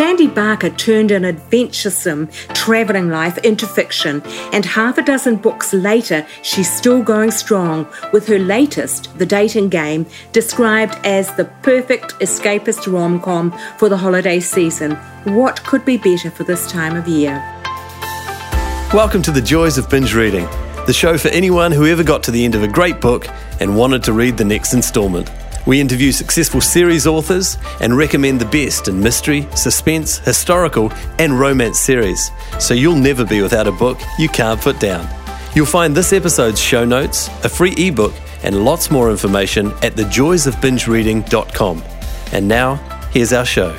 Sandy Barker turned an adventuresome travelling life into fiction, and half a dozen books later, she's still going strong with her latest, The Dating Game, described as the perfect escapist rom com for the holiday season. What could be better for this time of year? Welcome to the Joys of Binge Reading, the show for anyone who ever got to the end of a great book and wanted to read the next instalment. We interview successful series authors and recommend the best in mystery, suspense, historical, and romance series, so you'll never be without a book you can't put down. You'll find this episode's show notes, a free ebook, and lots more information at thejoysofbingereading.com. And now, here's our show.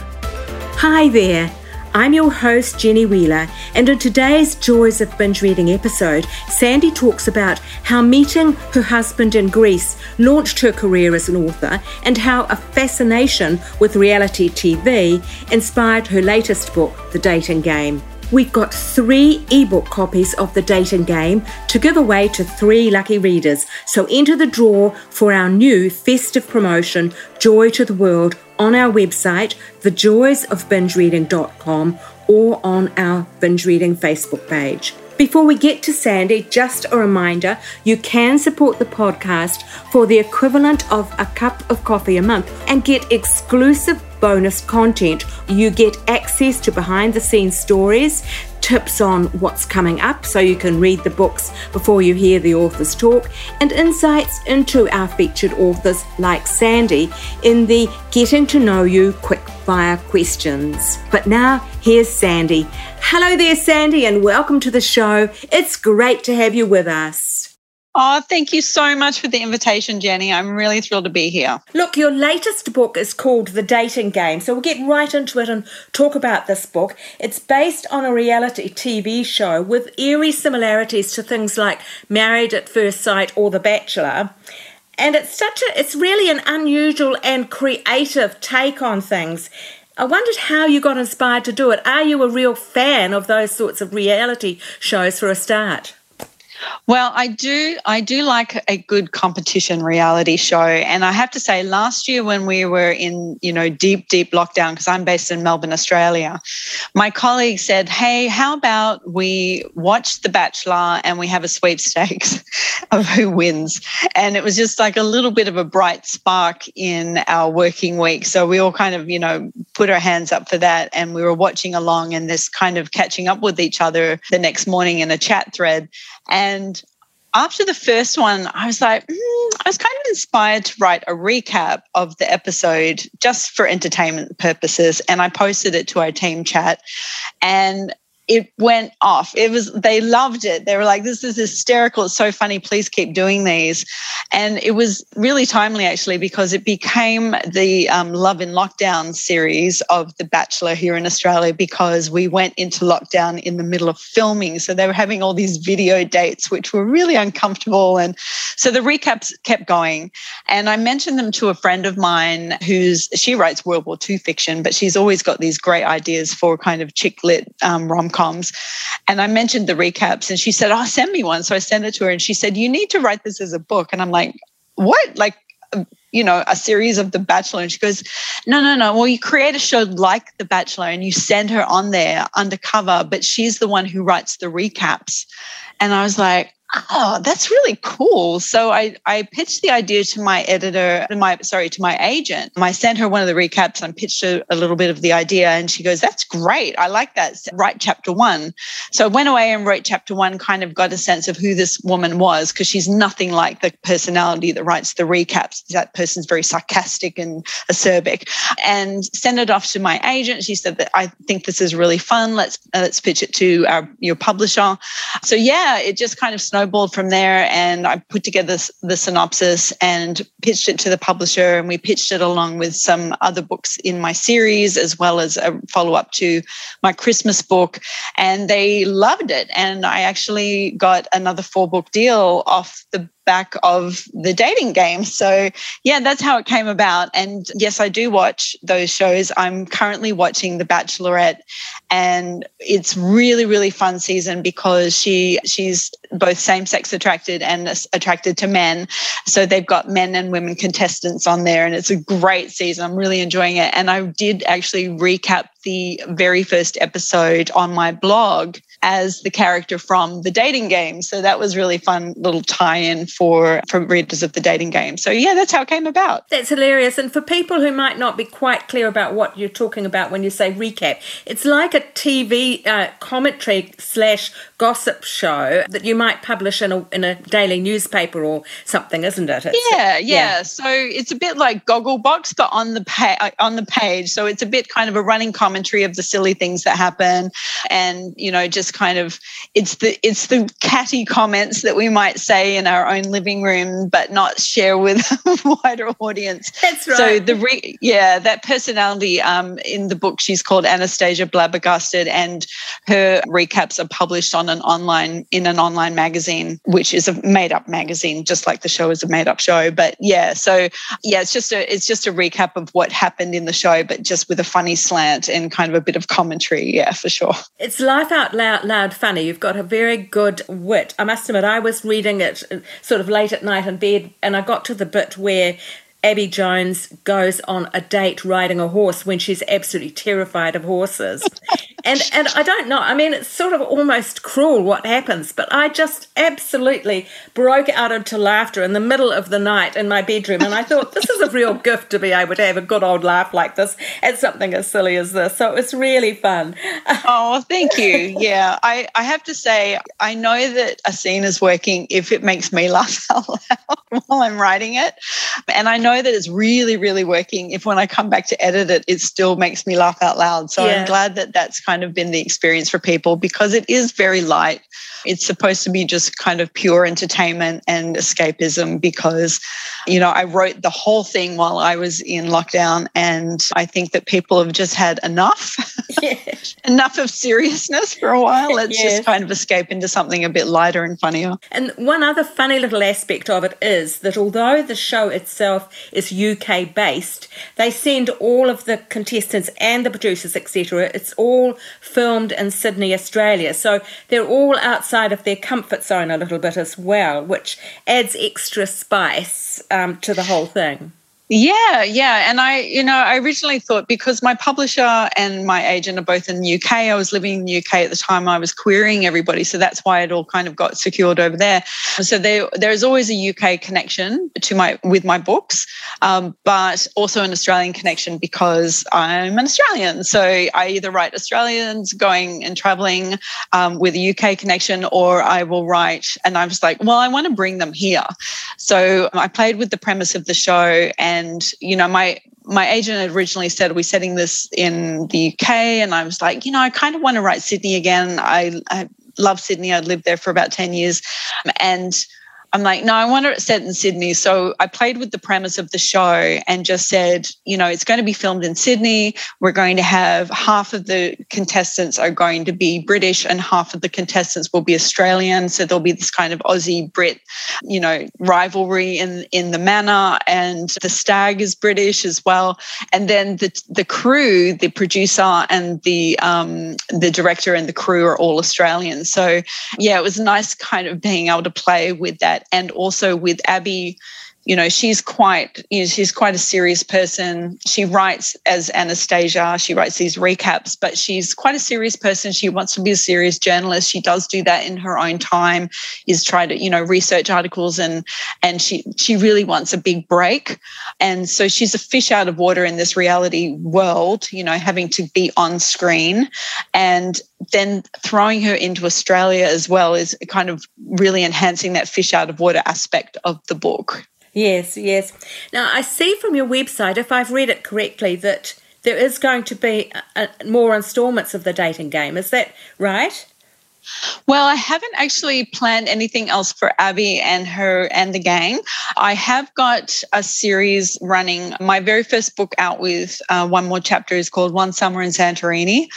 Hi there. I'm your host, Jenny Wheeler, and in today's Joys of Binge Reading episode, Sandy talks about how meeting her husband in Greece launched her career as an author and how a fascination with reality TV inspired her latest book, The Dating Game. We've got three ebook copies of The Dating Game to give away to three lucky readers. So enter the draw for our new festive promotion, Joy to the World, on our website, thejoysofbingereading.com, or on our Binge Reading Facebook page. Before we get to Sandy, just a reminder you can support the podcast for the equivalent of a cup of coffee a month and get exclusive bonus content. You get access to behind the scenes stories, tips on what's coming up so you can read the books before you hear the authors talk, and insights into our featured authors like Sandy in the Getting to Know You quick fire questions. But now, here's Sandy. Hello there, Sandy, and welcome to the show. It's great to have you with us. Oh, thank you so much for the invitation, Jenny. I'm really thrilled to be here. Look, your latest book is called The Dating Game, so we'll get right into it and talk about this book. It's based on a reality TV show with eerie similarities to things like Married at First Sight or The Bachelor. And it's such a it's really an unusual and creative take on things. I wondered how you got inspired to do it. Are you a real fan of those sorts of reality shows for a start? Well, I do. I do like a good competition reality show, and I have to say, last year when we were in, you know, deep, deep lockdown, because I'm based in Melbourne, Australia, my colleague said, "Hey, how about we watch The Bachelor and we have a sweepstakes of who wins?" And it was just like a little bit of a bright spark in our working week. So we all kind of, you know, put our hands up for that, and we were watching along and this kind of catching up with each other the next morning in a chat thread. And after the first one, I was like, mm, I was kind of inspired to write a recap of the episode just for entertainment purposes. And I posted it to our team chat. And it went off. It was they loved it. They were like, "This is hysterical! It's so funny. Please keep doing these." And it was really timely actually because it became the um, Love in Lockdown series of The Bachelor here in Australia because we went into lockdown in the middle of filming, so they were having all these video dates which were really uncomfortable, and so the recaps kept going. And I mentioned them to a friend of mine who's she writes World War II fiction, but she's always got these great ideas for kind of chick lit um, rom com coms. And I mentioned the recaps and she said, Oh, send me one. So I sent it to her and she said, You need to write this as a book. And I'm like, What? Like, you know, a series of The Bachelor. And she goes, No, no, no. Well, you create a show like The Bachelor and you send her on there undercover, but she's the one who writes the recaps. And I was like, oh, that's really cool. So I, I pitched the idea to my editor, my sorry, to my agent. I sent her one of the recaps and pitched her a little bit of the idea. And she goes, That's great. I like that. Write chapter one. So I went away and wrote chapter one, kind of got a sense of who this woman was, because she's nothing like the personality that writes the recaps. That person's very sarcastic and acerbic. And sent it off to my agent. She said that I think this is really fun. Let's uh, let's pitch it to our your publisher. So yeah, it just kind of snowballed snowballed from there and I put together the synopsis and pitched it to the publisher and we pitched it along with some other books in my series as well as a follow up to my Christmas book and they loved it and I actually got another four book deal off the back of the dating game. So, yeah, that's how it came about. And yes, I do watch those shows. I'm currently watching The Bachelorette, and it's really, really fun season because she she's both same sex attracted and attracted to men. So they've got men and women contestants on there, and it's a great season. I'm really enjoying it. And I did actually recap the very first episode on my blog as the character from the dating game. So that was really fun little tie-in for for readers of the dating game. So yeah, that's how it came about. That's hilarious. And for people who might not be quite clear about what you're talking about when you say recap, it's like a TV uh, commentary slash gossip show that you might publish in a in a daily newspaper or something, isn't it? It's, yeah, yeah, yeah, So it's a bit like Gogglebox, but on the pa- uh, on the page. So it's a bit kind of a running commentary of the silly things that happen, and you know just kind of it's the it's the catty comments that we might say in our own living room, but not share with a wider audience. That's right. So the re- yeah, that personality um, in the book, she's called Anastasia Blabbergusted, and her recaps are published on an online in an online magazine, which is a made up magazine, just like the show is a made up show. But yeah, so yeah, it's just a it's just a recap of what happened in the show, but just with a funny slant and kind of a bit of commentary. Yeah, for sure. It's life out loud, loud funny. You've got a very good wit. I must admit, I was reading it uh, sort of late at night in bed, and I got to the bit where Abby Jones goes on a date riding a horse when she's absolutely terrified of horses. And and I don't know. I mean, it's sort of almost cruel what happens, but I just absolutely broke out into laughter in the middle of the night in my bedroom, and I thought this is a real gift to be able to have a good old laugh like this at something as silly as this. So it was really fun. oh, thank you. Yeah, I I have to say I know that a scene is working if it makes me laugh out loud while I'm writing it, and I know that it's really, really working. If when I come back to edit it, it still makes me laugh out loud. So yeah. I'm glad that that's kind of been the experience for people because it is very light. It's supposed to be just kind of pure entertainment and escapism because, you know, I wrote the whole thing while I was in lockdown. And I think that people have just had enough, enough of seriousness for a while. Let's yes. just kind of escape into something a bit lighter and funnier. And one other funny little aspect of it is that although the show itself is UK based, they send all of the contestants and the producers, etc. It's all filmed in Sydney, Australia. So they're all outside of their comfort zone a little bit as well, which adds extra spice um, to the whole thing. Yeah, yeah. And I, you know, I originally thought because my publisher and my agent are both in the UK, I was living in the UK at the time, I was querying everybody. So that's why it all kind of got secured over there. So there, there's always a UK connection to my, with my books, um, but also an Australian connection because I'm an Australian. So I either write Australians going and traveling um, with a UK connection, or I will write, and I'm just like, well, I want to bring them here. So I played with the premise of the show and and you know my my agent had originally said we're setting this in the uk and i was like you know i kind of want to write sydney again. I, I love sydney. I lived there for about 10 years. And I'm like, no, I want it set in Sydney. So I played with the premise of the show and just said, you know, it's going to be filmed in Sydney. We're going to have half of the contestants are going to be British and half of the contestants will be Australian. So there'll be this kind of Aussie Brit, you know, rivalry in in the manor. And the stag is British as well. And then the the crew, the producer and the um, the director and the crew are all Australian. So yeah, it was nice kind of being able to play with that and also with Abby you know she's quite you know, she's quite a serious person. She writes as anastasia. She writes these recaps but she's quite a serious person. She wants to be a serious journalist. She does do that in her own time is try to you know research articles and and she she really wants a big break. And so she's a fish out of water in this reality world you know having to be on screen. And then throwing her into australia as well is kind of really enhancing that fish out of water aspect of the book Yes, yes. Now, I see from your website, if I've read it correctly, that there is going to be a, a, more installments of the dating game. Is that right? Well, I haven't actually planned anything else for Abby and her and the gang. I have got a series running. My very first book out with uh, one more chapter is called One Summer in Santorini.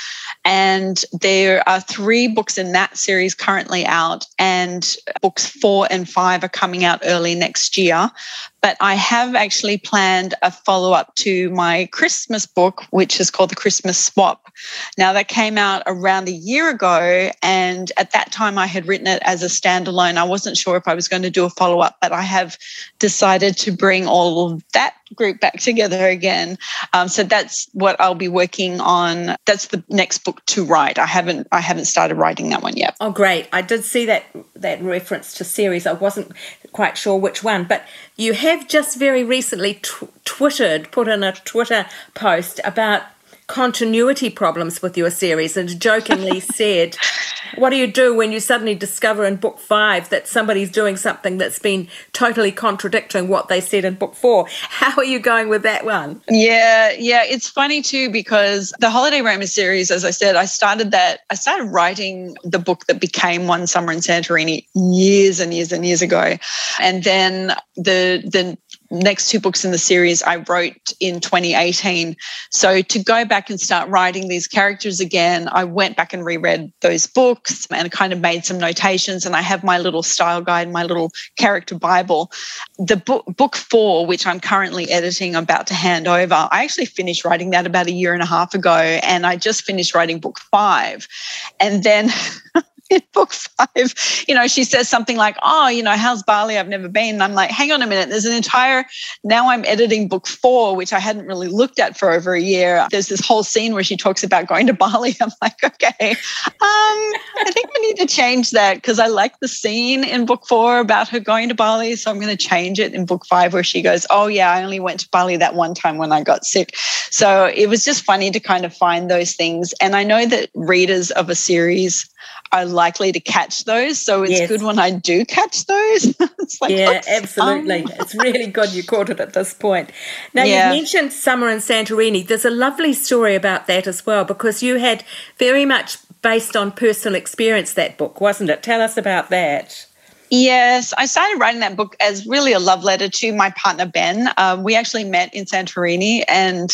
And there are three books in that series currently out, and books four and five are coming out early next year. But I have actually planned a follow up to my Christmas book, which is called The Christmas Swap. Now, that came out around a year ago. And at that time, I had written it as a standalone. I wasn't sure if I was going to do a follow up, but I have decided to bring all of that group back together again. Um, so that's what I'll be working on. That's the next book to write. I haven't I haven't started writing that one yet. Oh, great! I did see that that reference to series. I wasn't quite sure which one, but you have just very recently tw- twittered, put in a Twitter post about continuity problems with your series and jokingly said, What do you do when you suddenly discover in book five that somebody's doing something that's been totally contradicting what they said in book four? How are you going with that one? Yeah, yeah, it's funny too because the Holiday Romance series, as I said, I started that, I started writing the book that became One Summer in Santorini years and years and years ago. And then the the next two books in the series I wrote in 2018. So to go back and start writing these characters again, I went back and reread those books and kind of made some notations. And I have my little style guide, my little character Bible. The book, book four, which I'm currently editing, I'm about to hand over, I actually finished writing that about a year and a half ago. And I just finished writing book five. And then in book five, you know, she says something like, Oh, you know, how's Bali? I've never been. And I'm like, Hang on a minute. There's an entire, now I'm editing book four, which I hadn't really looked at for over a year. There's this whole scene where she talks about going to Bali. I'm like, Okay, um, I think I need to change that because I like the scene in book four about her going to Bali. So I'm going to change it in book five where she goes, Oh, yeah, I only went to Bali that one time when I got sick. So it was just funny to kind of find those things. And I know that readers of a series are likely to catch those. So it's yes. good when I do catch those. like, yeah, absolutely. Um. it's really good you caught it at this point. Now, yeah. you mentioned Summer in Santorini. There's a lovely story about that as well because you had very much based on personal experience that book, wasn't it? Tell us about that. Yes, I started writing that book as really a love letter to my partner Ben. Um, we actually met in Santorini, and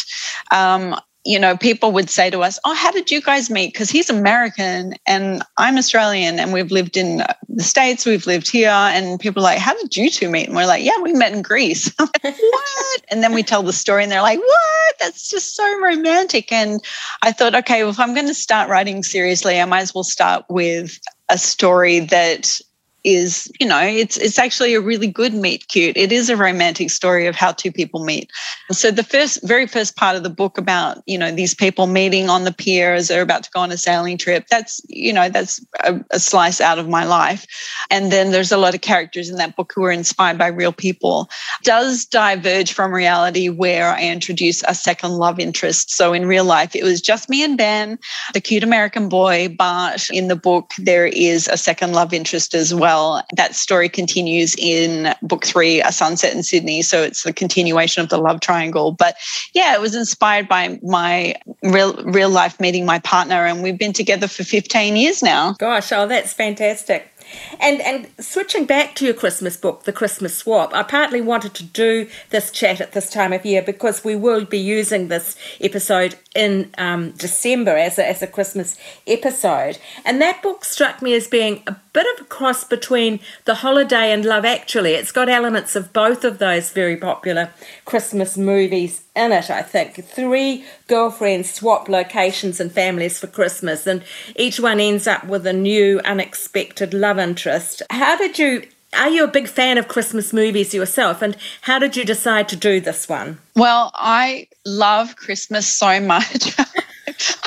um, you know, people would say to us, Oh, how did you guys meet? Because he's American and I'm Australian and we've lived in the States, we've lived here. And people are like, How did you two meet? And we're like, Yeah, we met in Greece. what? And then we tell the story and they're like, What? That's just so romantic. And I thought, okay, well, if I'm going to start writing seriously, I might as well start with a story that is you know it's it's actually a really good meet cute. It is a romantic story of how two people meet. So the first very first part of the book about you know these people meeting on the pier as they're about to go on a sailing trip that's you know that's a, a slice out of my life. And then there's a lot of characters in that book who are inspired by real people. Does diverge from reality where i introduce a second love interest. So in real life it was just me and ben the cute american boy but in the book there is a second love interest as well well. That story continues in book three, A Sunset in Sydney. So it's the continuation of the love triangle. But yeah, it was inspired by my real real life meeting my partner, and we've been together for 15 years now. Gosh, oh, that's fantastic. And and switching back to your Christmas book, The Christmas Swap, I partly wanted to do this chat at this time of year because we will be using this episode in um, December as a, as a Christmas episode. And that book struck me as being a bit of a cross between The Holiday and Love Actually. It's got elements of both of those very popular Christmas movies in it, I think. Three girlfriends swap locations and families for Christmas, and each one ends up with a new, unexpected love interest. How did you are you a big fan of Christmas movies yourself? And how did you decide to do this one? Well, I love Christmas so much.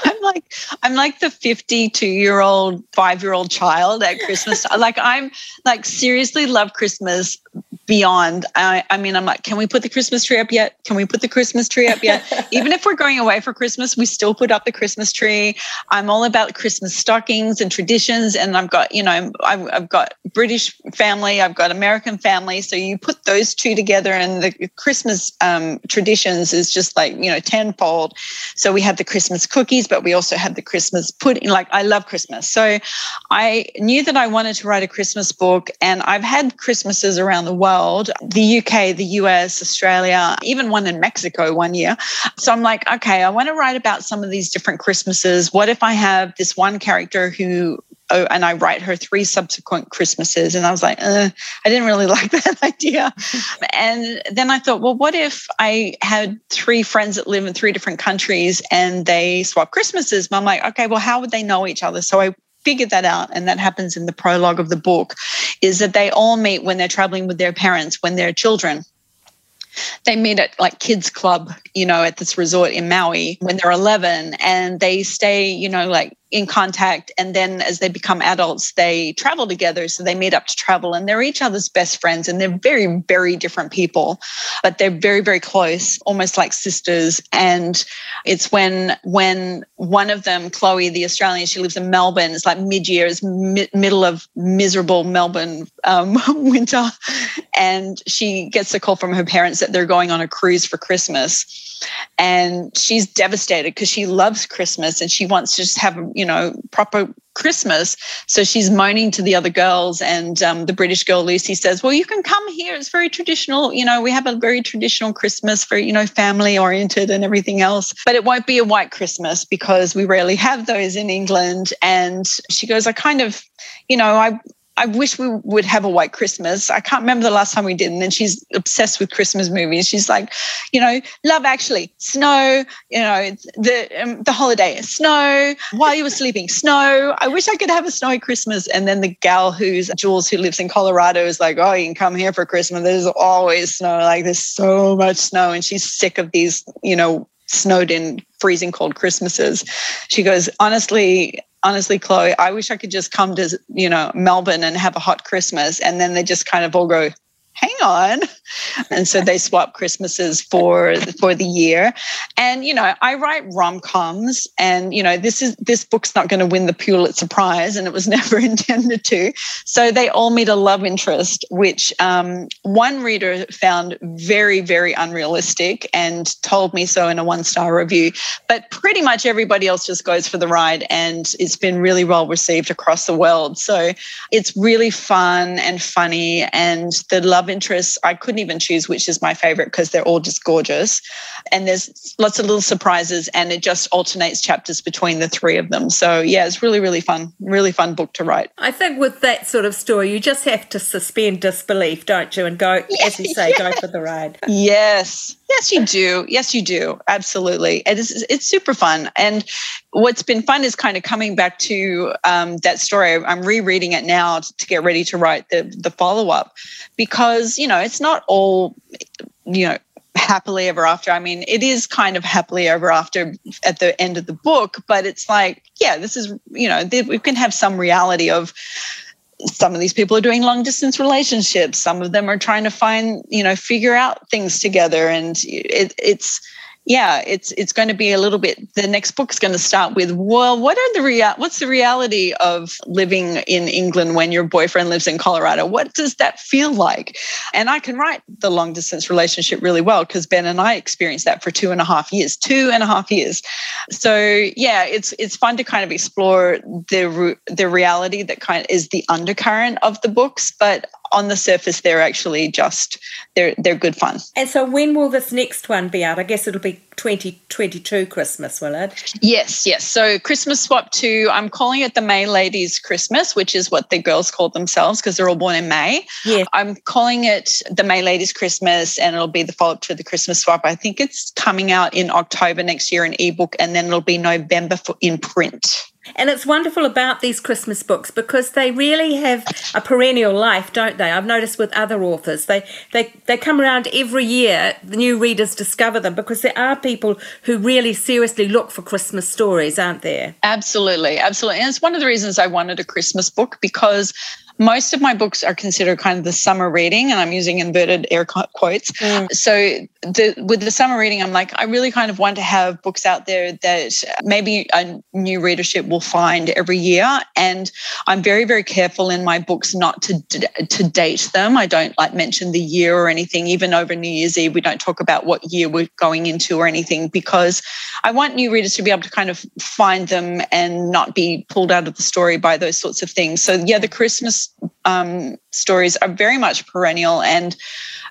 I'm like I'm like the 52 year old five year old child at Christmas. like I'm like seriously love Christmas beyond. I, I mean, I'm like, can we put the Christmas tree up yet? Can we put the Christmas tree up yet? Even if we're going away for Christmas, we still put up the Christmas tree. I'm all about Christmas stockings and traditions. And I've got, you know, I've, I've got British family, I've got American family. So you put those two together, and the Christmas um, traditions is just like, you know, tenfold. So we have the Christmas cookies, but we also have the Christmas pudding. Like, I love Christmas. So I knew that I wanted to write a Christmas book, and I've had Christmases around the world the UK, the US, Australia, even one in Mexico one year. So I'm like, okay, I want to write about some of these different Christmases. What if I have this one character who oh, and I write her three subsequent Christmases. And I was like, uh, I didn't really like that idea. and then I thought, well, what if I had three friends that live in three different countries and they swap Christmases? And I'm like, okay, well, how would they know each other? So I figured that out and that happens in the prologue of the book is that they all meet when they're traveling with their parents when they're children. They meet at like kids club you know at this resort in maui when they're 11 and they stay you know like in contact. And then as they become adults, they travel together. So they meet up to travel and they're each other's best friends. And they're very, very different people, but they're very, very close, almost like sisters. And it's when, when one of them, Chloe, the Australian, she lives in Melbourne. It's like mid year, it's mi- middle of miserable Melbourne um, winter. And she gets a call from her parents that they're going on a cruise for Christmas and she's devastated because she loves Christmas and she wants to just have you know proper Christmas. So she's moaning to the other girls, and um, the British girl Lucy says, "Well, you can come here. It's very traditional. You know, we have a very traditional Christmas, very you know family oriented and everything else. But it won't be a white Christmas because we rarely have those in England." And she goes, "I kind of, you know, I." I wish we would have a white Christmas. I can't remember the last time we did. And then she's obsessed with Christmas movies. She's like, you know, Love Actually, snow, you know, the um, the holiday, snow, while you were sleeping, snow. I wish I could have a snowy Christmas. And then the gal who's Jules, who lives in Colorado, is like, oh, you can come here for Christmas. There's always snow. Like there's so much snow. And she's sick of these, you know, snowed in freezing cold Christmases. She goes, honestly, honestly, Chloe, I wish I could just come to, you know, Melbourne and have a hot Christmas. And then they just kind of all go, hang on. And so they swap christmases for for the year. And you know i write rom-coms and you know this is this book's not going to win the pulitzer prize and it was never intended to. So they all meet a love interest which um, one reader found very very unrealistic and told me so in a one star review. But pretty much everybody else just goes for the ride and it's been really well received across the world. So it's really fun and funny and the love interests. I couldn't even choose which is my favorite because they're all just gorgeous. And there's lots of little surprises, and it just alternates chapters between the three of them. So, yeah, it's really, really fun. Really fun book to write. I think with that sort of story, you just have to suspend disbelief, don't you? And go, yeah, as you say, yeah. go for the ride. Yes. Yes, you do. Yes, you do. Absolutely. It is, it's super fun. And what's been fun is kind of coming back to um, that story. I'm rereading it now to get ready to write the, the follow up because, you know, it's not all, you know, happily ever after. I mean, it is kind of happily ever after at the end of the book, but it's like, yeah, this is, you know, we can have some reality of some of these people are doing long distance relationships. Some of them are trying to find you know figure out things together. And it, it's yeah, it's it's going to be a little bit. The next book is going to start with, well, what are the real? What's the reality of living in England when your boyfriend lives in Colorado? What does that feel like? And I can write the long distance relationship really well because Ben and I experienced that for two and a half years. Two and a half years. So yeah, it's it's fun to kind of explore the the reality that kind of is the undercurrent of the books, but on the surface they're actually just they're they're good fun. And so when will this next one be out? I guess it'll be 2022 Christmas, will it? Yes, yes. So Christmas Swap 2, I'm calling it the May Ladies Christmas, which is what the girls call themselves because they're all born in May. Yeah. I'm calling it the May Ladies Christmas and it'll be the follow-up to the Christmas Swap. I think it's coming out in October next year in ebook and then it'll be November for in print. And it's wonderful about these Christmas books because they really have a perennial life, don't they? I've noticed with other authors. They they they come around every year, the new readers discover them because there are people who really seriously look for Christmas stories, aren't there? Absolutely, absolutely. And it's one of the reasons I wanted a Christmas book because most of my books are considered kind of the summer reading, and I'm using inverted air quotes. Mm. So the, with the summer reading, I'm like, I really kind of want to have books out there that maybe a new readership will find every year. And I'm very, very careful in my books not to to date them. I don't like mention the year or anything. Even over New Year's Eve, we don't talk about what year we're going into or anything because I want new readers to be able to kind of find them and not be pulled out of the story by those sorts of things. So yeah, the Christmas um, stories are very much perennial. And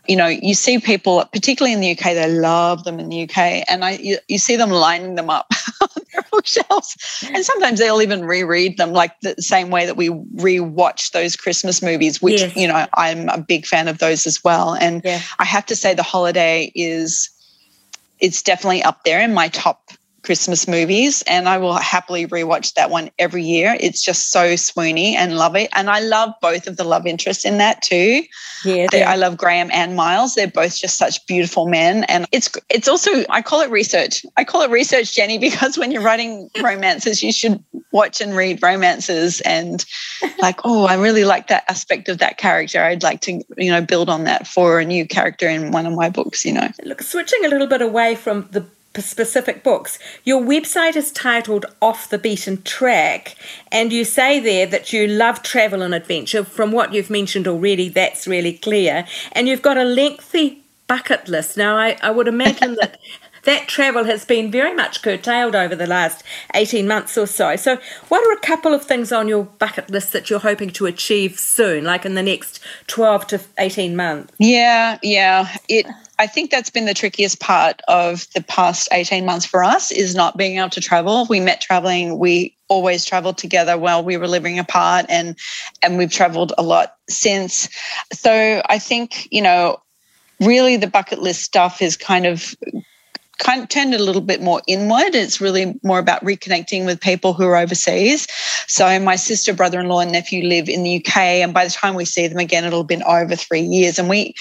you know you see people particularly in the uk they love them in the uk and i you, you see them lining them up on their bookshelves. And sometimes they'll even reread them like the same way that we rewatch those christmas movies which yes. you know i'm a big fan of those as well. And yeah. i have to say the holiday is it's definitely up there in my top Christmas movies, and I will happily rewatch that one every year. It's just so swoony and love it. And I love both of the love interests in that too. Yeah, I love Graham and Miles. They're both just such beautiful men, and it's it's also I call it research. I call it research, Jenny, because when you're writing romances, you should watch and read romances and like, oh, I really like that aspect of that character. I'd like to you know build on that for a new character in one of my books. You know, look, switching a little bit away from the specific books. Your website is titled Off the Beaten Track, and you say there that you love travel and adventure. From what you've mentioned already, that's really clear. And you've got a lengthy bucket list. Now, I, I would imagine that. That travel has been very much curtailed over the last 18 months or so. So, what are a couple of things on your bucket list that you're hoping to achieve soon, like in the next 12 to 18 months? Yeah, yeah. It I think that's been the trickiest part of the past 18 months for us is not being able to travel. We met traveling, we always traveled together while we were living apart and and we've traveled a lot since. So I think, you know, really the bucket list stuff is kind of kind of turned a little bit more inward. It's really more about reconnecting with people who are overseas. So my sister, brother-in-law, and nephew live in the UK, and by the time we see them again, it'll have been over three years. And we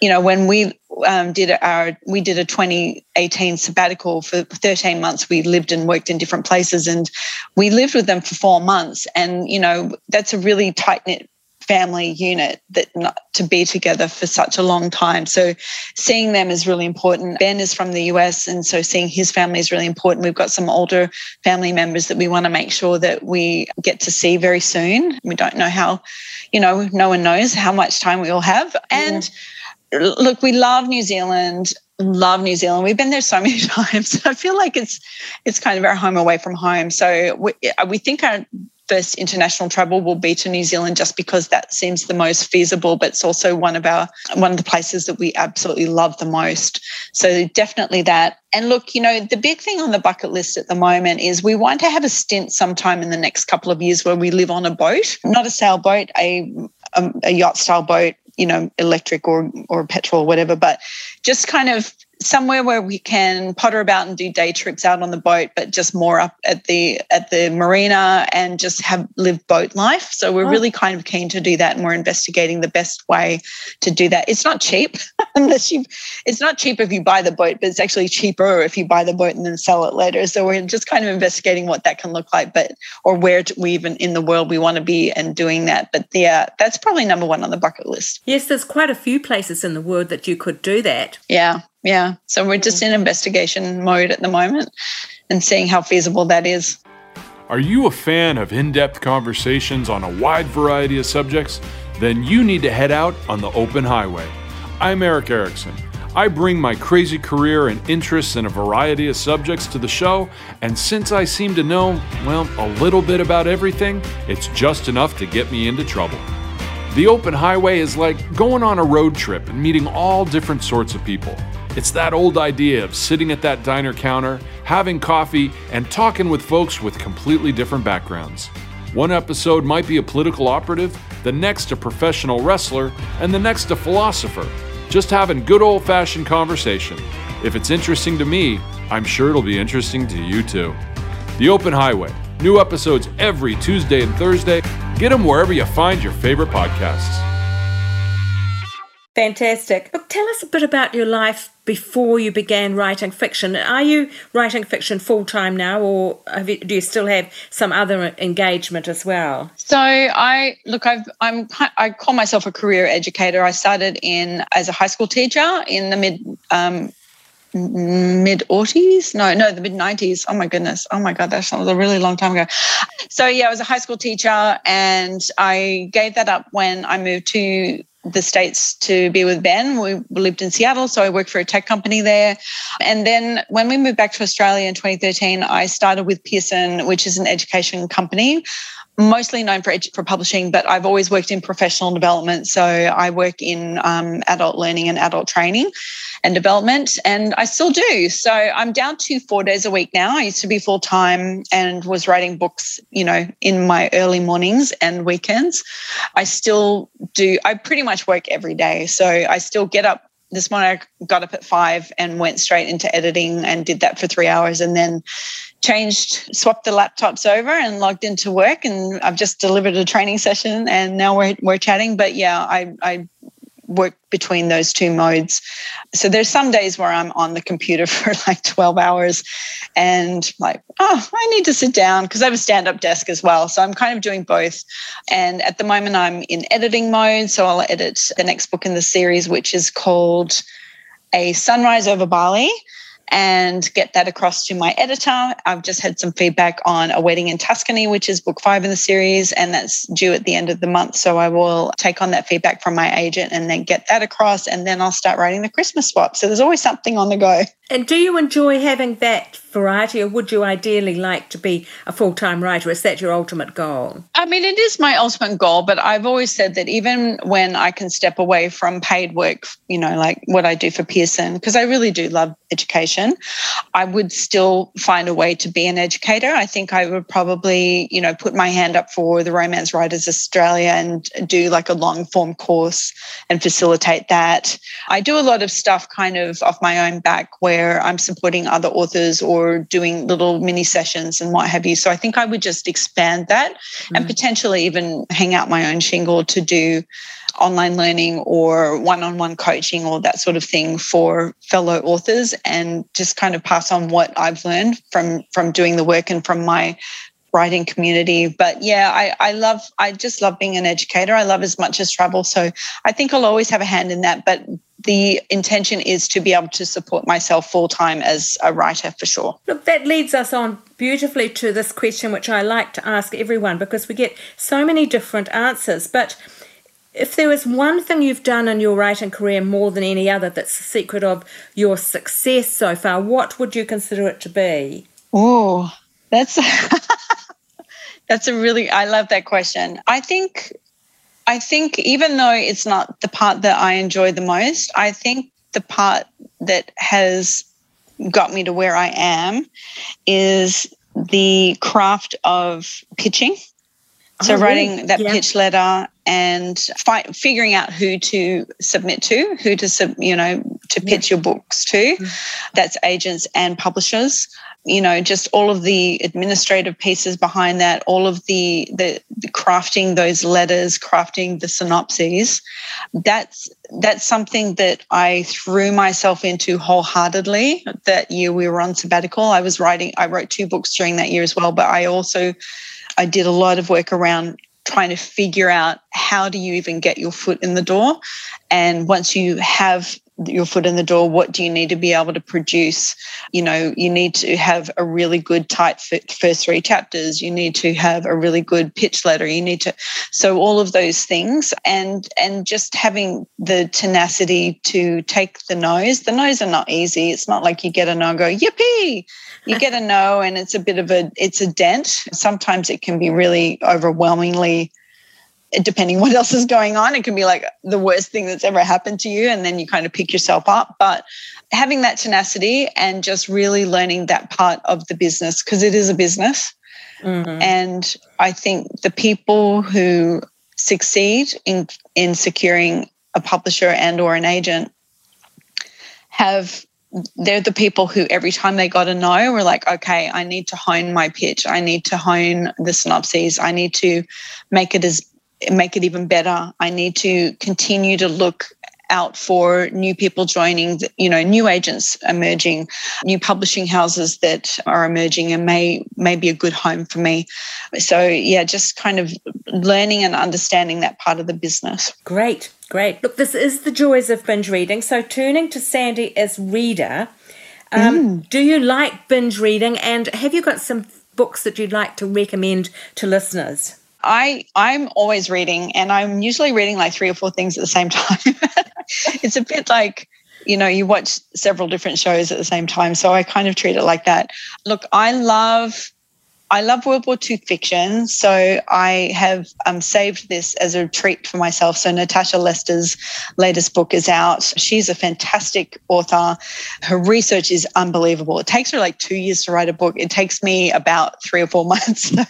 you know, when we um, did our, we did a 2018 sabbatical for 13 months. We lived and worked in different places, and we lived with them for four months. And you know, that's a really tight knit family unit that not to be together for such a long time. So seeing them is really important. Ben is from the US and so seeing his family is really important. We've got some older family members that we want to make sure that we get to see very soon. We don't know how, you know, no one knows how much time we will have. And yeah look, we love New Zealand. Love New Zealand. We've been there so many times. I feel like it's it's kind of our home away from home. So we, we think our first international travel will be to New Zealand just because that seems the most feasible, but it's also one of our one of the places that we absolutely love the most. So definitely that. And look, you know, the big thing on the bucket list at the moment is we want to have a stint sometime in the next couple of years where we live on a boat, not a sailboat, a um, a, a yacht style boat you know, electric or or petrol, or whatever, but just kind of somewhere where we can potter about and do day trips out on the boat, but just more up at the at the marina and just have live boat life. So we're oh. really kind of keen to do that, and we're investigating the best way to do that. It's not cheap unless you. It's not cheap if you buy the boat, but it's actually cheaper if you buy the boat and then sell it later. So we're just kind of investigating what that can look like, but or where we even in the world we want to be and doing that. But yeah, that's probably number one on the bucket list. Yes, there's quite a few places in the world that you could do that. Yeah, yeah. So we're just in investigation mode at the moment and seeing how feasible that is. Are you a fan of in depth conversations on a wide variety of subjects? Then you need to head out on the open highway. I'm Eric Erickson. I bring my crazy career and interests in a variety of subjects to the show, and since I seem to know, well, a little bit about everything, it's just enough to get me into trouble. The open highway is like going on a road trip and meeting all different sorts of people. It's that old idea of sitting at that diner counter, having coffee, and talking with folks with completely different backgrounds. One episode might be a political operative, the next a professional wrestler, and the next a philosopher. Just having good old fashioned conversation. If it's interesting to me, I'm sure it'll be interesting to you too. The Open Highway. New episodes every Tuesday and Thursday. Get them wherever you find your favorite podcasts. Fantastic. Look, tell us a bit about your life before you began writing fiction. Are you writing fiction full time now, or you, do you still have some other engagement as well? So I look, I've, I'm I call myself a career educator. I started in as a high school teacher in the mid um, mid 80s no no the mid 90s oh my goodness oh my god that's a really long time ago so yeah i was a high school teacher and i gave that up when i moved to the States to be with Ben. We lived in Seattle, so I worked for a tech company there. And then when we moved back to Australia in 2013, I started with Pearson, which is an education company mostly known for, for publishing, but I've always worked in professional development. So I work in um, adult learning and adult training and development, and I still do. So I'm down to four days a week now. I used to be full time and was writing books, you know, in my early mornings and weekends. I still do, I pretty much work every day. So I still get up this morning I got up at five and went straight into editing and did that for three hours and then changed, swapped the laptops over and logged into work. And I've just delivered a training session and now we're, we're chatting. But yeah, I, I work between those two modes. So there's some days where I'm on the computer for like 12 hours and like, oh, I need to sit down because I have a stand up desk as well. So I'm kind of doing both. And at the moment, I'm in editing mode. So I'll edit the next book in the series, which is called A Sunrise Over Bali and get that across to my editor. I've just had some feedback on A Wedding in Tuscany, which is book five in the series, and that's due at the end of the month. So I will take on that feedback from my agent and then get that across, and then I'll start writing the Christmas swap. So there's always something on the go. And do you enjoy having that variety, or would you ideally like to be a full time writer? Is that your ultimate goal? I mean, it is my ultimate goal, but I've always said that even when I can step away from paid work, you know, like what I do for Pearson, because I really do love education, I would still find a way to be an educator. I think I would probably, you know, put my hand up for the Romance Writers Australia and do like a long form course and facilitate that. I do a lot of stuff kind of off my own back where where I'm supporting other authors or doing little mini sessions and what have you. So I think I would just expand that mm-hmm. and potentially even hang out my own shingle to do online learning or one-on-one coaching or that sort of thing for fellow authors and just kind of pass on what I've learned from from doing the work and from my writing community. But yeah, I, I love, I just love being an educator. I love as much as travel. So I think I'll always have a hand in that. But the intention is to be able to support myself full time as a writer for sure. Look, that leads us on beautifully to this question, which I like to ask everyone because we get so many different answers. But if there was one thing you've done in your writing career more than any other that's the secret of your success so far, what would you consider it to be? Oh, that's that's a really I love that question. I think I think even though it's not the part that I enjoy the most, I think the part that has got me to where I am is the craft of pitching. So oh, writing that yeah. pitch letter and fi- figuring out who to submit to, who to sub, you know to pitch yeah. your books to. Mm-hmm. That's agents and publishers you know just all of the administrative pieces behind that all of the, the, the crafting those letters crafting the synopses that's that's something that i threw myself into wholeheartedly that year we were on sabbatical i was writing i wrote two books during that year as well but i also i did a lot of work around trying to figure out how do you even get your foot in the door and once you have your foot in the door what do you need to be able to produce? You know you need to have a really good tight first three chapters. You need to have a really good pitch letter. You need to so all of those things. And and just having the tenacity to take the no's. The no's are not easy. It's not like you get a no and go yippee! You get a no and it's a bit of a it's a dent. Sometimes it can be really overwhelmingly depending what else is going on, it can be like the worst thing that's ever happened to you. And then you kind of pick yourself up. But having that tenacity and just really learning that part of the business, because it is a business. Mm-hmm. And I think the people who succeed in, in securing a publisher and or an agent have they're the people who every time they got a no were like okay i need to hone my pitch i need to hone the synopses i need to make it as make it even better. I need to continue to look out for new people joining, you know, new agents emerging, new publishing houses that are emerging and may may be a good home for me. So yeah, just kind of learning and understanding that part of the business. Great, great. Look, this is the joys of binge reading. So turning to Sandy as reader, um, mm. do you like binge reading and have you got some books that you'd like to recommend to listeners? I I'm always reading and I'm usually reading like three or four things at the same time. it's a bit like you know you watch several different shows at the same time so i kind of treat it like that look i love I love World War II fiction, so I have um, saved this as a treat for myself. So Natasha Lester's latest book is out. She's a fantastic author. Her research is unbelievable. It takes her like two years to write a book. It takes me about three or four months. So,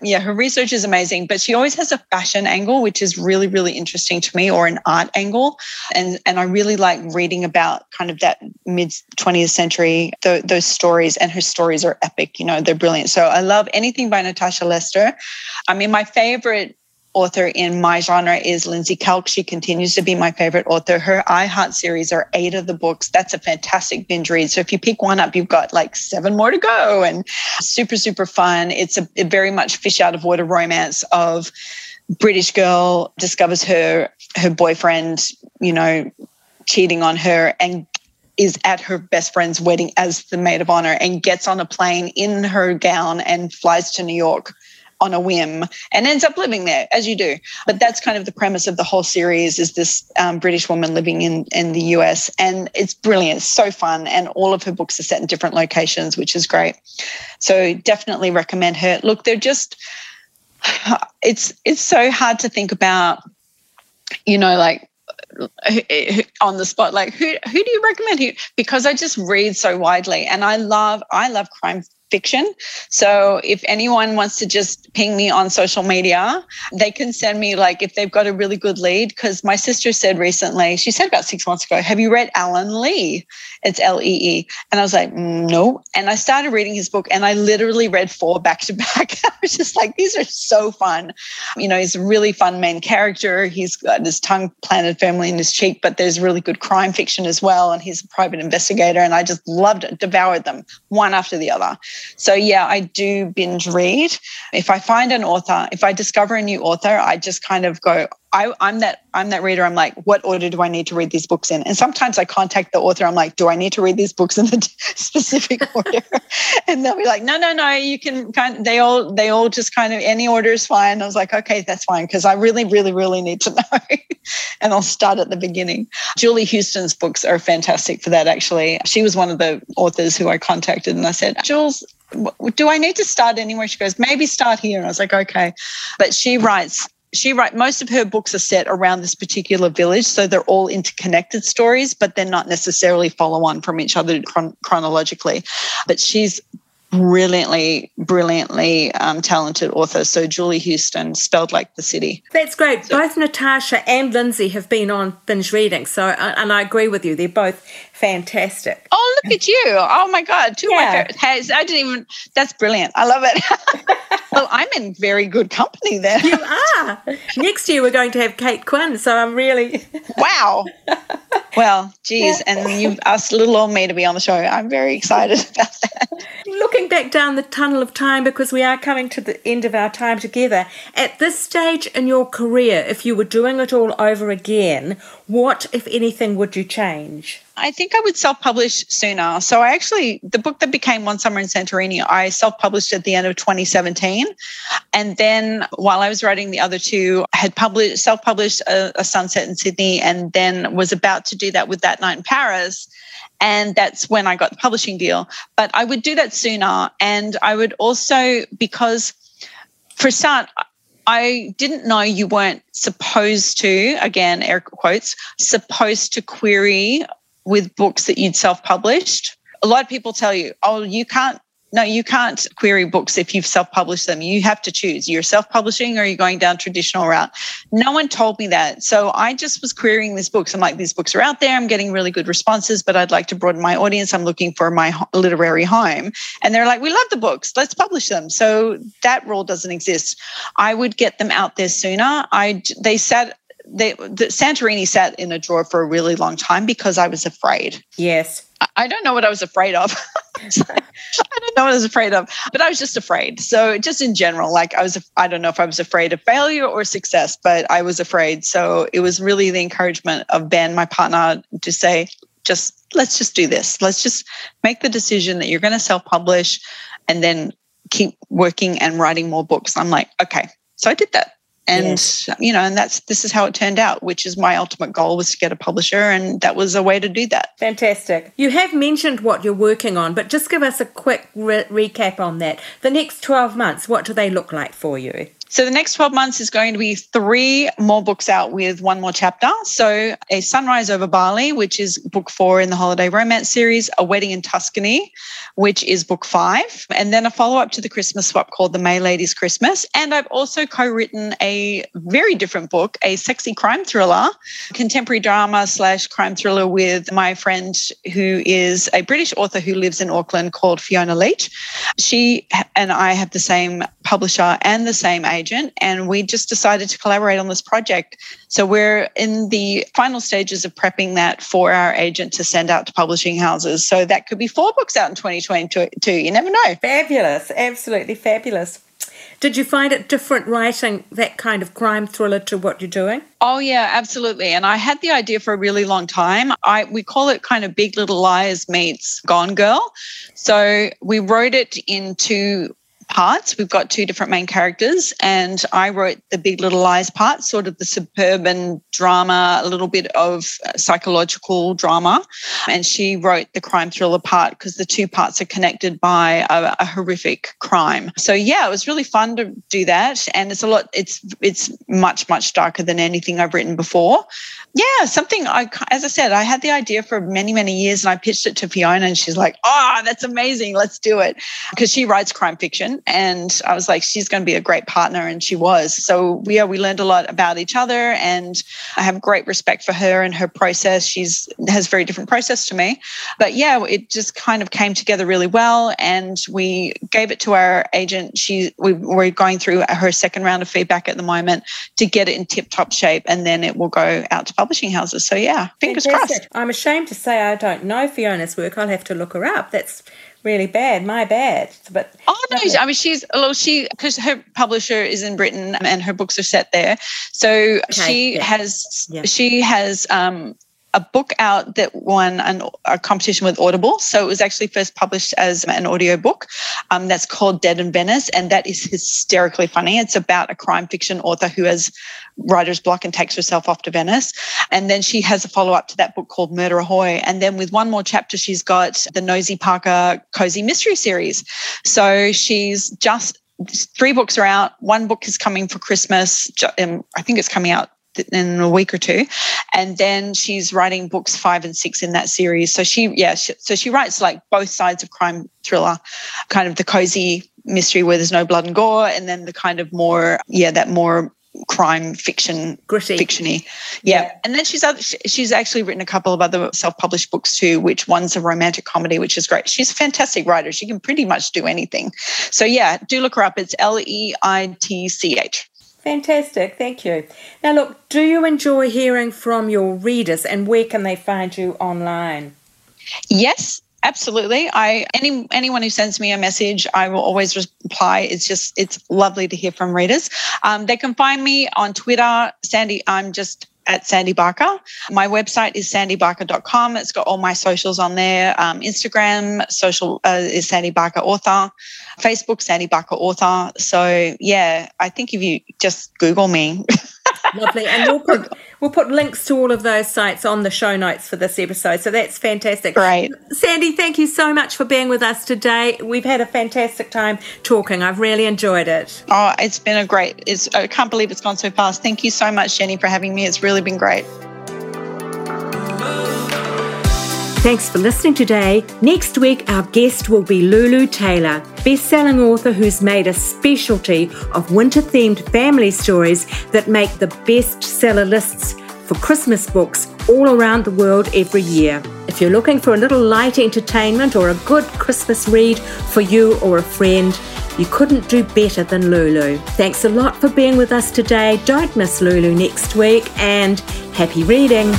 yeah, her research is amazing. But she always has a fashion angle, which is really, really interesting to me, or an art angle. And and I really like reading about kind of that mid 20th century th- those stories. And her stories are epic. You know, they're brilliant. So I love anything by Natasha Lester. I mean, my favorite author in my genre is Lindsey Kelk. She continues to be my favorite author. Her I Heart series are eight of the books. That's a fantastic binge read. So if you pick one up, you've got like seven more to go and super, super fun. It's a, a very much fish out of water romance of British girl discovers her her boyfriend, you know, cheating on her and is at her best friend's wedding as the maid of honor and gets on a plane in her gown and flies to New York on a whim and ends up living there as you do. But that's kind of the premise of the whole series is this um, british woman living in in the us and it's brilliant so fun and all of her books are set in different locations which is great. So definitely recommend her. Look they're just it's it's so hard to think about you know like on the spot like who who do you recommend? Because i just read so widely and i love i love crime fiction. So if anyone wants to just ping me on social media, they can send me like if they've got a really good lead. Because my sister said recently, she said about six months ago, "Have you read Alan Lee?" It's L E E, and I was like, mm, "No." And I started reading his book, and I literally read four back to back. I was just like, "These are so fun." You know, he's a really fun main character. He's got his tongue planted firmly in his cheek, but there's really good crime fiction as well, and he's a private investigator. And I just loved it, devoured them one after the other. So, yeah, I do binge read. If I find an author, if I discover a new author, I just kind of go, I, am that I'm that reader. I'm like, what order do I need to read these books in? And sometimes I contact the author. I'm like, do I need to read these books in the specific order? and they'll be like, no, no, no. You can kind. Of, they all they all just kind of any order is fine. I was like, okay, that's fine because I really, really, really need to know. and I'll start at the beginning. Julie Houston's books are fantastic for that. Actually, she was one of the authors who I contacted, and I said, Jules, do I need to start anywhere? She goes, maybe start here. And I was like, okay. But she writes she write most of her books are set around this particular village so they're all interconnected stories but they're not necessarily follow on from each other chron- chronologically but she's brilliantly, brilliantly um, talented author. So Julie Houston, spelled like the city. That's great. So, both Natasha and Lindsey have been on binge reading. So, uh, and I agree with you. They're both fantastic. Oh, look at you. Oh my God. Two yeah. of my favorites. I didn't even, that's brilliant. I love it. well, I'm in very good company there. You are. Next year, we're going to have Kate Quinn. So I'm really. wow. Well, geez. And you've asked little old me to be on the show. I'm very excited about that. Looking back down the tunnel of time, because we are coming to the end of our time together, at this stage in your career, if you were doing it all over again, what, if anything, would you change? I think I would self publish sooner. So I actually, the book that became One Summer in Santorini, I self published at the end of 2017. And then while I was writing the other two, I had published, self published a, a, Sunset in Sydney and then was about to do that with That Night in Paris. And that's when I got the publishing deal. But I would do that sooner. And I would also, because for start, I didn't know you weren't supposed to, again, air quotes, supposed to query with books that you'd self published. A lot of people tell you, oh, you can't, no, you can't query books if you've self published them. You have to choose. You're self publishing or you're going down traditional route. No one told me that. So I just was querying these books. I'm like, these books are out there. I'm getting really good responses, but I'd like to broaden my audience. I'm looking for my literary home. And they're like, we love the books. Let's publish them. So that rule doesn't exist. I would get them out there sooner. I, they sat they, the Santorini sat in a drawer for a really long time because I was afraid. Yes. I don't know what I was afraid of. I don't know what I was afraid of, but I was just afraid. So just in general, like I was, I don't know if I was afraid of failure or success, but I was afraid. So it was really the encouragement of Ben, my partner, to say, just let's just do this. Let's just make the decision that you're going to self-publish, and then keep working and writing more books. I'm like, okay. So I did that and you know and that's this is how it turned out which is my ultimate goal was to get a publisher and that was a way to do that. Fantastic. You have mentioned what you're working on but just give us a quick re- recap on that. The next 12 months what do they look like for you so the next 12 months is going to be three more books out with one more chapter. So A Sunrise Over Bali, which is book four in the holiday romance series, A Wedding in Tuscany, which is book five, and then a follow-up to the Christmas swap called The May Lady's Christmas. And I've also co-written a very different book, a sexy crime thriller, contemporary drama slash crime thriller with my friend who is a British author who lives in Auckland called Fiona Leitch. She and I have the same publisher and the same agent, and we just decided to collaborate on this project. So we're in the final stages of prepping that for our agent to send out to publishing houses. So that could be four books out in 2022. You never know. Fabulous. Absolutely fabulous. Did you find it different writing that kind of crime thriller to what you're doing? Oh yeah, absolutely. And I had the idea for a really long time. I we call it kind of Big Little Lies meets Gone Girl. So we wrote it into parts. We've got two different main characters, and I wrote the Big Little Lies part, sort of the suburban drama, a little bit of uh, psychological drama, and she wrote the crime thriller part because the two parts are connected by a, a, horrific crime. So yeah, it was really fun to do that, and it's a lot. It's it's much much darker than anything I've written before. Yeah, something I, as I said, I had the idea for many many years, and I pitched it to Fiona, and she's like, "Oh, that's amazing, let's do it," because she writes crime fiction and I was like, she's going to be a great partner, and she was. So we, yeah, we learned a lot about each other, and I have great respect for her and her process. She's has very different process to me, but yeah, it just kind of came together really well, and we gave it to our agent. She we, we're going through her second round of feedback at the moment to get it in tip top shape, and then it will go out to publishing houses. So yeah, fingers Fantastic. crossed. I'm ashamed to say I don't know Fiona's work. I'll have to look her up. That's really bad. My bad. But oh no, I mean she's well, she because her publisher is in Britain and her books are set there, so okay, she yeah. has yeah. she has um, a book out that won an, a competition with Audible. So it was actually first published as an audio book um, that's called Dead in Venice. And that is hysterically funny. It's about a crime fiction author who has writer's block and takes herself off to Venice. And then she has a follow up to that book called Murder Ahoy. And then with one more chapter, she's got the Nosy Parker Cozy Mystery Series. So she's just three books are out. One book is coming for Christmas. Um, I think it's coming out in a week or two. And then she's writing books five and six in that series. So she yeah she, so she writes like both sides of crime thriller kind of the cozy mystery where there's no blood and gore and then the kind of more yeah that more crime fiction gritty. fictiony. Yeah. yeah. and then she's she's actually written a couple of other self-published books too which one's a romantic comedy which is great. She's a fantastic writer. She can pretty much do anything. So yeah do look her up. It's l-e-i-t-c-h Fantastic, thank you. Now, look, do you enjoy hearing from your readers and where can they find you online? Yes, absolutely. I any anyone who sends me a message, I will always reply. It's just it's lovely to hear from readers. Um, they can find me on Twitter, Sandy. I'm just at Sandy Barker. My website is sandybarker.com. It's got all my socials on there. Um, Instagram, social uh, is Sandy Barker Author. Facebook, Sandy Barker Author. So yeah, I think if you just Google me. Lovely. And we'll put we'll put links to all of those sites on the show notes for this episode. So that's fantastic. Great. Sandy, thank you so much for being with us today. We've had a fantastic time talking. I've really enjoyed it. Oh, it's been a great it's I can't believe it's gone so fast. Thank you so much, Jenny, for having me. It's really been great. Thanks for listening today. Next week, our guest will be Lulu Taylor, best-selling author who's made a specialty of winter-themed family stories that make the bestseller lists for Christmas books all around the world every year. If you're looking for a little light entertainment or a good Christmas read for you or a friend, You couldn't do better than Lulu. Thanks a lot for being with us today. Don't miss Lulu next week and happy reading.